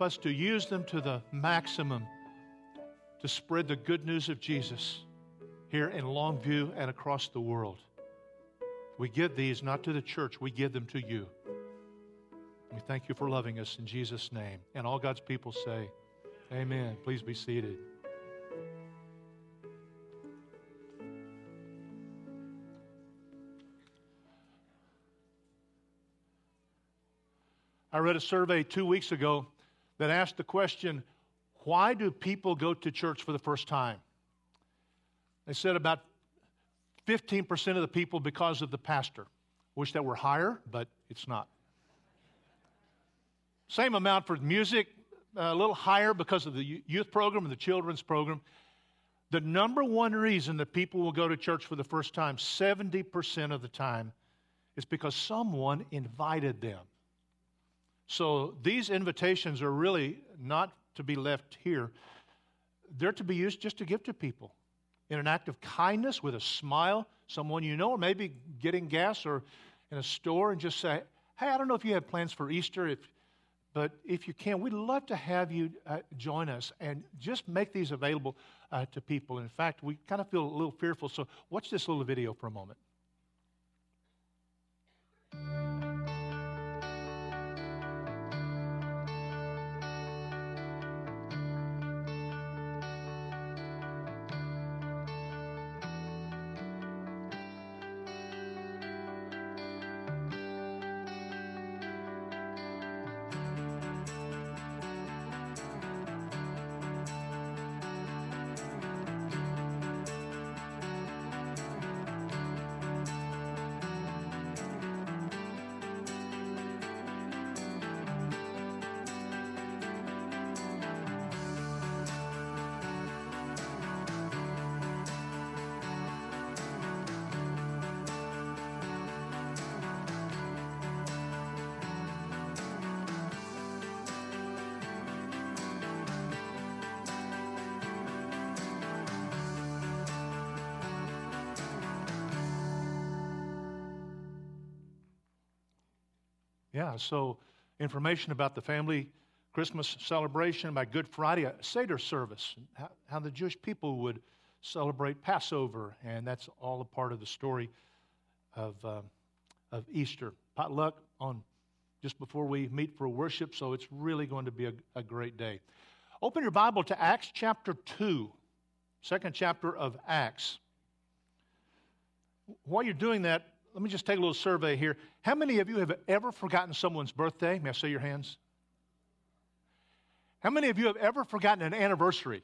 us to use them to the maximum to spread the good news of Jesus here in Longview and across the world. We give these not to the church, we give them to you. We thank you for loving us in Jesus' name. And all God's people say, Amen. Please be seated. I read a survey two weeks ago that asked the question why do people go to church for the first time? They said about 15% of the people because of the pastor. Wish that were higher, but it's not. Same amount for music, a little higher because of the youth program and the children's program. The number one reason that people will go to church for the first time, 70% of the time, is because someone invited them. So these invitations are really not to be left here, they're to be used just to give to people in an act of kindness with a smile, someone you know, or maybe getting gas or in a store and just say, Hey, I don't know if you have plans for Easter, if, but if you can, we'd love to have you uh, join us and just make these available uh, to people. In fact, we kind of feel a little fearful, so watch this little video for a moment. Yeah, so information about the family Christmas celebration, about Good Friday, a Seder service, how, how the Jewish people would celebrate Passover, and that's all a part of the story of, uh, of Easter. Potluck on just before we meet for worship, so it's really going to be a, a great day. Open your Bible to Acts chapter 2, second chapter of Acts. While you're doing that, let me just take a little survey here. How many of you have ever forgotten someone's birthday? May I see your hands? How many of you have ever forgotten an anniversary?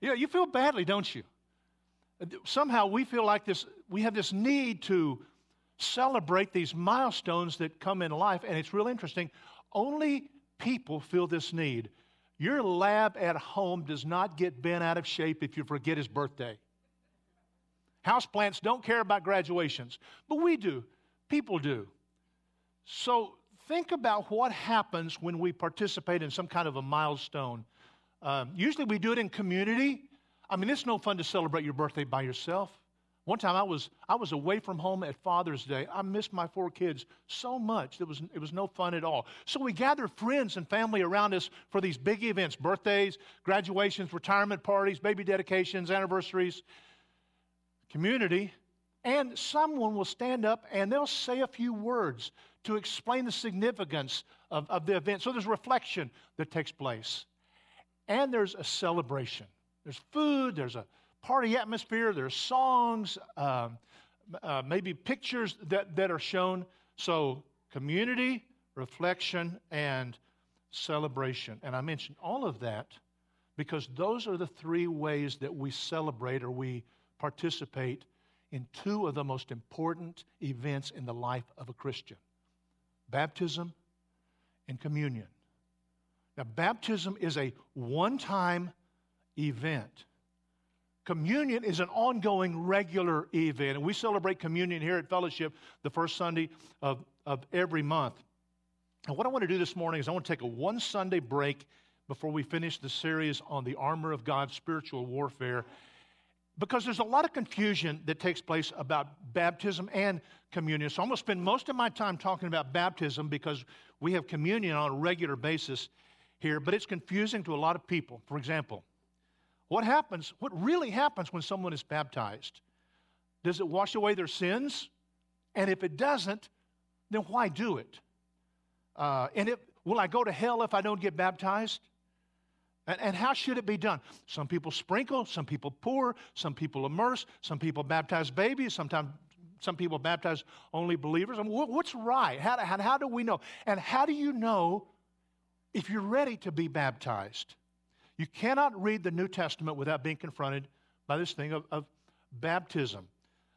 Yeah, you feel badly, don't you? Uh, somehow we feel like this, we have this need to celebrate these milestones that come in life, and it's real interesting. Only people feel this need. Your lab at home does not get bent out of shape if you forget his birthday. Houseplants don't care about graduations, but we do. People do. So think about what happens when we participate in some kind of a milestone. Um, usually we do it in community. I mean, it's no fun to celebrate your birthday by yourself. One time I was, I was away from home at Father's Day. I missed my four kids so much. It was, it was no fun at all. So we gather friends and family around us for these big events birthdays, graduations, retirement parties, baby dedications, anniversaries community, and someone will stand up and they'll say a few words to explain the significance of, of the event. So there's reflection that takes place. And there's a celebration. There's food, there's a party atmosphere, there's songs, um, uh, maybe pictures that, that are shown. So, community, reflection, and celebration. And I mentioned all of that because those are the three ways that we celebrate or we participate in two of the most important events in the life of a Christian baptism and communion. Now, baptism is a one time event. Communion is an ongoing, regular event. And we celebrate communion here at Fellowship the first Sunday of, of every month. And what I want to do this morning is I want to take a one Sunday break before we finish the series on the armor of God, spiritual warfare. Because there's a lot of confusion that takes place about baptism and communion. So I'm going to spend most of my time talking about baptism because we have communion on a regular basis here, but it's confusing to a lot of people. For example, what happens, what really happens when someone is baptized? Does it wash away their sins? And if it doesn't, then why do it? Uh, and it, will I go to hell if I don't get baptized? And, and, how should it be done? Some people sprinkle, some people pour, some people immerse, some people baptize babies, sometimes some people baptize only believers. I mean, what's right? How, how, how do we know? And how do you know if you're ready to be baptized? You cannot read the New Testament without being confronted by this thing of, of baptism.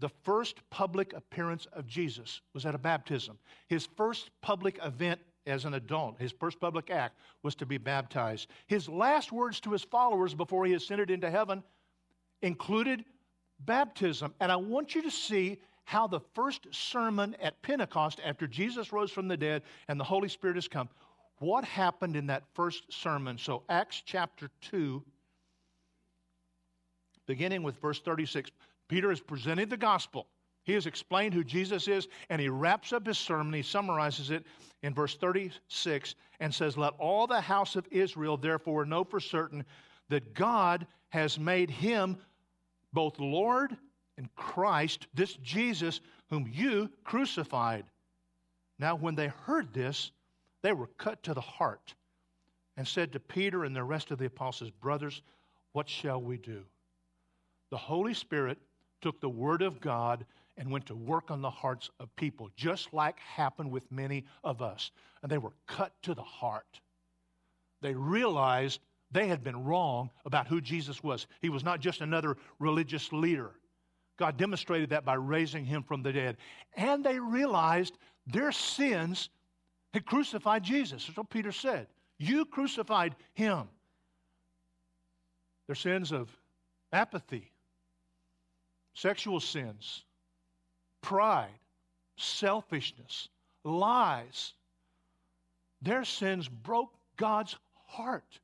The first public appearance of Jesus was at a baptism. His first public event as an adult. His first public act was to be baptized. His last words to his followers before he ascended into heaven included baptism. And I want you to see how the first sermon at Pentecost, after Jesus rose from the dead and the Holy Spirit has come, what happened in that first sermon. So, Acts chapter 2, beginning with verse 36, Peter is presenting the gospel. He has explained who Jesus is, and he wraps up his sermon. He summarizes it in verse 36 and says, Let all the house of Israel therefore know for certain that God has made him both Lord and Christ, this Jesus whom you crucified. Now, when they heard this, they were cut to the heart and said to Peter and the rest of the apostles, Brothers, what shall we do? The Holy Spirit took the Word of God and went to work on the hearts of people, just like happened with many of us. And they were cut to the heart. They realized they had been wrong about who Jesus was. He was not just another religious leader. God demonstrated that by raising him from the dead. And they realized their sins had crucified Jesus. That's what Peter said. You crucified him. Their sins of apathy, sexual sins, pride, selfishness, lies. Their sins broke God's heart.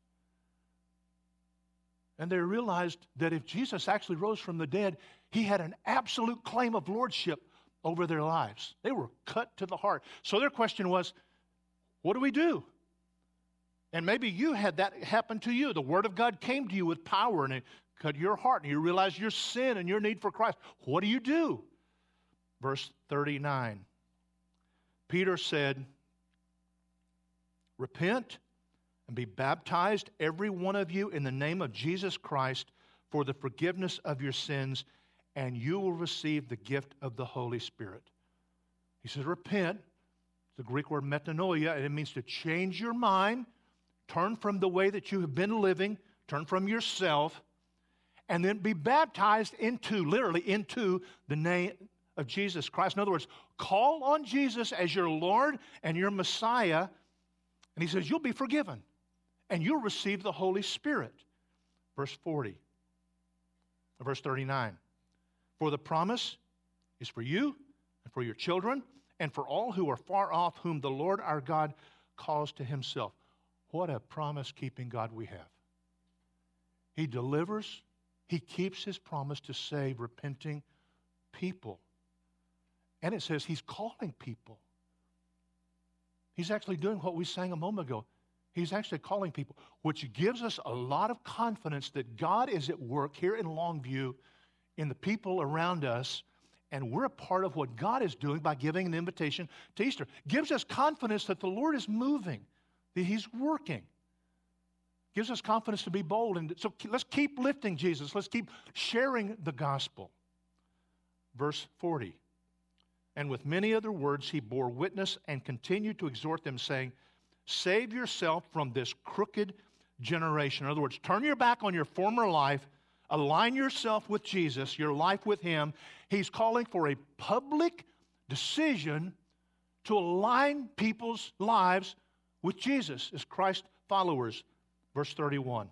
And they realized that if Jesus actually rose from the dead, he had an absolute claim of lordship over their lives. They were cut to the heart. So their question was what do we do? And maybe you had that happen to you. The Word of God came to you with power and it cut your heart, and you realize your sin and your need for Christ. What do you do? Verse 39. Peter said, Repent and be baptized, every one of you, in the name of Jesus Christ for the forgiveness of your sins, and you will receive the gift of the Holy Spirit. He says, Repent. The Greek word metanoia, and it means to change your mind, turn from the way that you have been living, turn from yourself, and then be baptized into, literally, into the name of Jesus Christ. In other words, call on Jesus as your Lord and your Messiah, and he says, You'll be forgiven and you'll receive the Holy Spirit. Verse 40, verse 39. For the promise is for you and for your children and for all who are far off, whom the Lord our God calls to himself. What a promise keeping God we have. He delivers, he keeps his promise to save repenting people. And it says he's calling people. He's actually doing what we sang a moment ago. He's actually calling people, which gives us a lot of confidence that God is at work here in Longview in the people around us, and we're a part of what God is doing by giving an invitation to Easter. Gives us confidence that the Lord is moving, that He's working. Gives us confidence to be bold. And so let's keep lifting Jesus. Let's keep sharing the gospel. Verse 40. And with many other words, he bore witness and continued to exhort them, saying, Save yourself from this crooked generation. In other words, turn your back on your former life, align yourself with Jesus, your life with him. He's calling for a public decision to align people's lives with Jesus as Christ followers. Verse 31.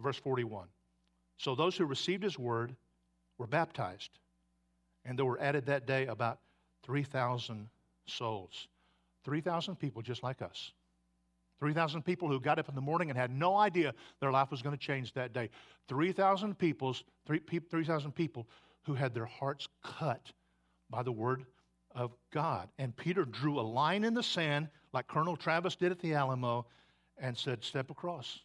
Verse 41. So those who received his word were baptized, and there were added that day about 3,000 souls. 3,000 people just like us. 3,000 people who got up in the morning and had no idea their life was going to change that day. 3,000 people's 3,000 people who had their hearts cut by the word of God. And Peter drew a line in the sand, like Colonel Travis did at the Alamo, and said, Step across.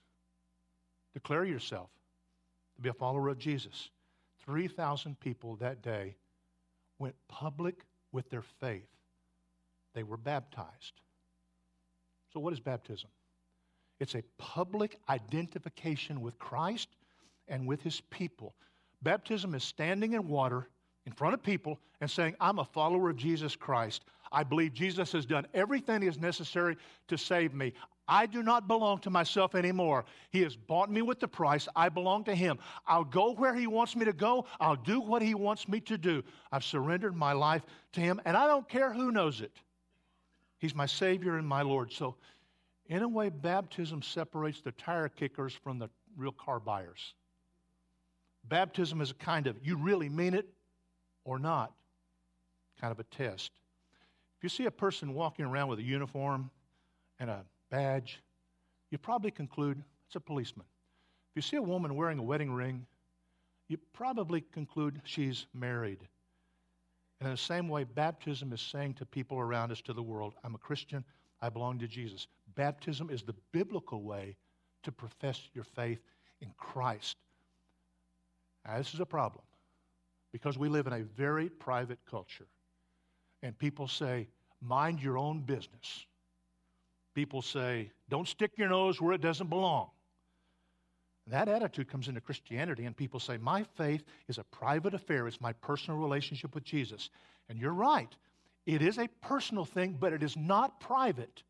Declare yourself to be a follower of Jesus. 3,000 people that day went public with their faith. They were baptized. So, what is baptism? It's a public identification with Christ and with his people. Baptism is standing in water in front of people and saying, I'm a follower of Jesus Christ. I believe Jesus has done everything that is necessary to save me. I do not belong to myself anymore. He has bought me with the price. I belong to Him. I'll go where He wants me to go. I'll do what He wants me to do. I've surrendered my life to Him, and I don't care who knows it. He's my Savior and my Lord. So, in a way, baptism separates the tire kickers from the real car buyers. Baptism is a kind of, you really mean it or not, kind of a test. If you see a person walking around with a uniform and a badge, you probably conclude it's a policeman. If you see a woman wearing a wedding ring, you probably conclude she's married. And in the same way, baptism is saying to people around us, to the world, I'm a Christian, I belong to Jesus. Baptism is the biblical way to profess your faith in Christ. Now, this is a problem because we live in a very private culture. And people say, mind your own business. People say, don't stick your nose where it doesn't belong. That attitude comes into Christianity, and people say, My faith is a private affair. It's my personal relationship with Jesus. And you're right. It is a personal thing, but it is not private.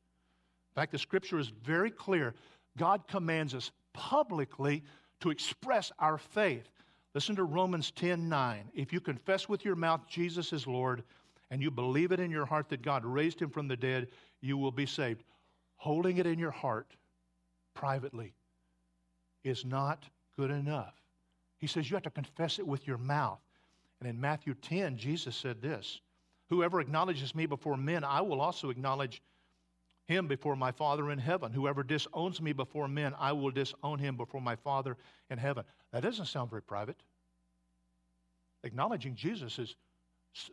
In fact, the scripture is very clear. God commands us publicly to express our faith. Listen to Romans 10 9. If you confess with your mouth Jesus is Lord, and you believe it in your heart that God raised him from the dead, you will be saved holding it in your heart privately is not good enough. He says you have to confess it with your mouth. And in Matthew 10, Jesus said this Whoever acknowledges me before men, I will also acknowledge him before my Father in heaven. Whoever disowns me before men, I will disown him before my Father in heaven. That doesn't sound very private. Acknowledging Jesus is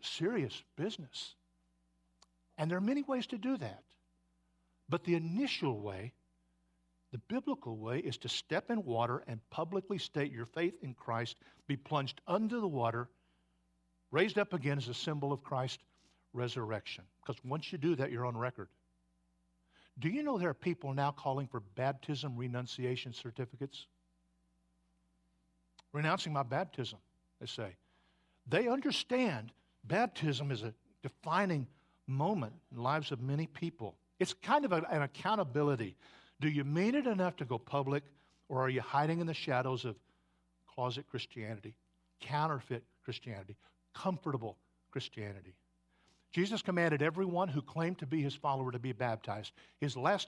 serious business. And there are many ways to do that. But the initial way, the biblical way, is to step in water and publicly state your faith in Christ, be plunged under the water, raised up again as a symbol of Christ's resurrection. Because once you do that, you're on record. Do you know there are people now calling for baptism renunciation certificates? Renouncing my baptism, they say. They understand baptism is a defining moment in the lives of many people. It's kind of a, an accountability. Do you mean it enough to go public, or are you hiding in the shadows of closet Christianity, counterfeit Christianity, comfortable Christianity? Jesus commanded everyone who claimed to be his follower to be baptized. His last